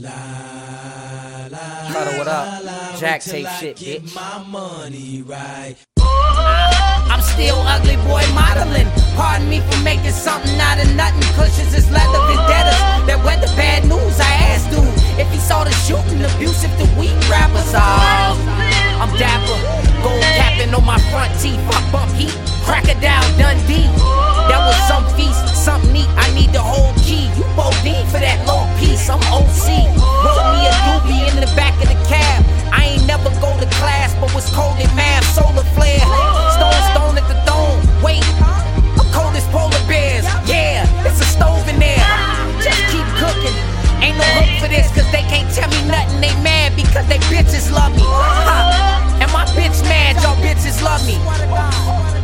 La, la, what up? Jack tape shit, bitch. My money right. I'm still ugly boy modeling. Pardon me for making something out of nothing. Cushions is leather vendettas that weather bad news. I asked dude if he saw the shooting, abusive the weak rappers. Oh, I'm dapper, gold capping on my front teeth. Fuck bump heat, crocodile Dundee. cause they bitches love me. Huh. And my bitch mad, y'all bitches love me.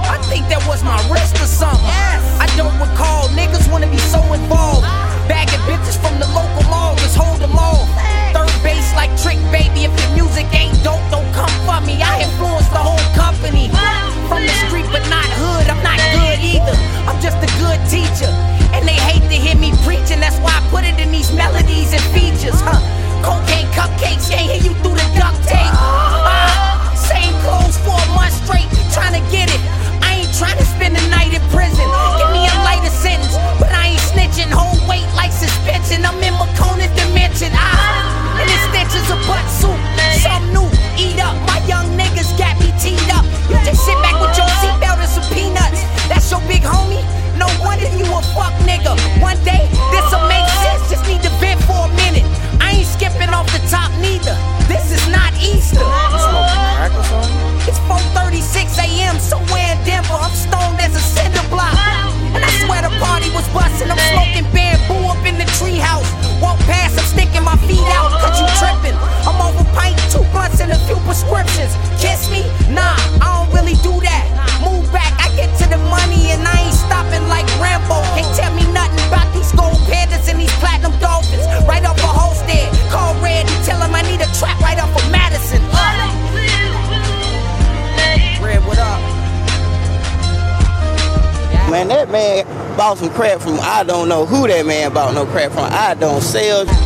man. That man bought some crap from I don't know who that man bought no crap from. I don't sell.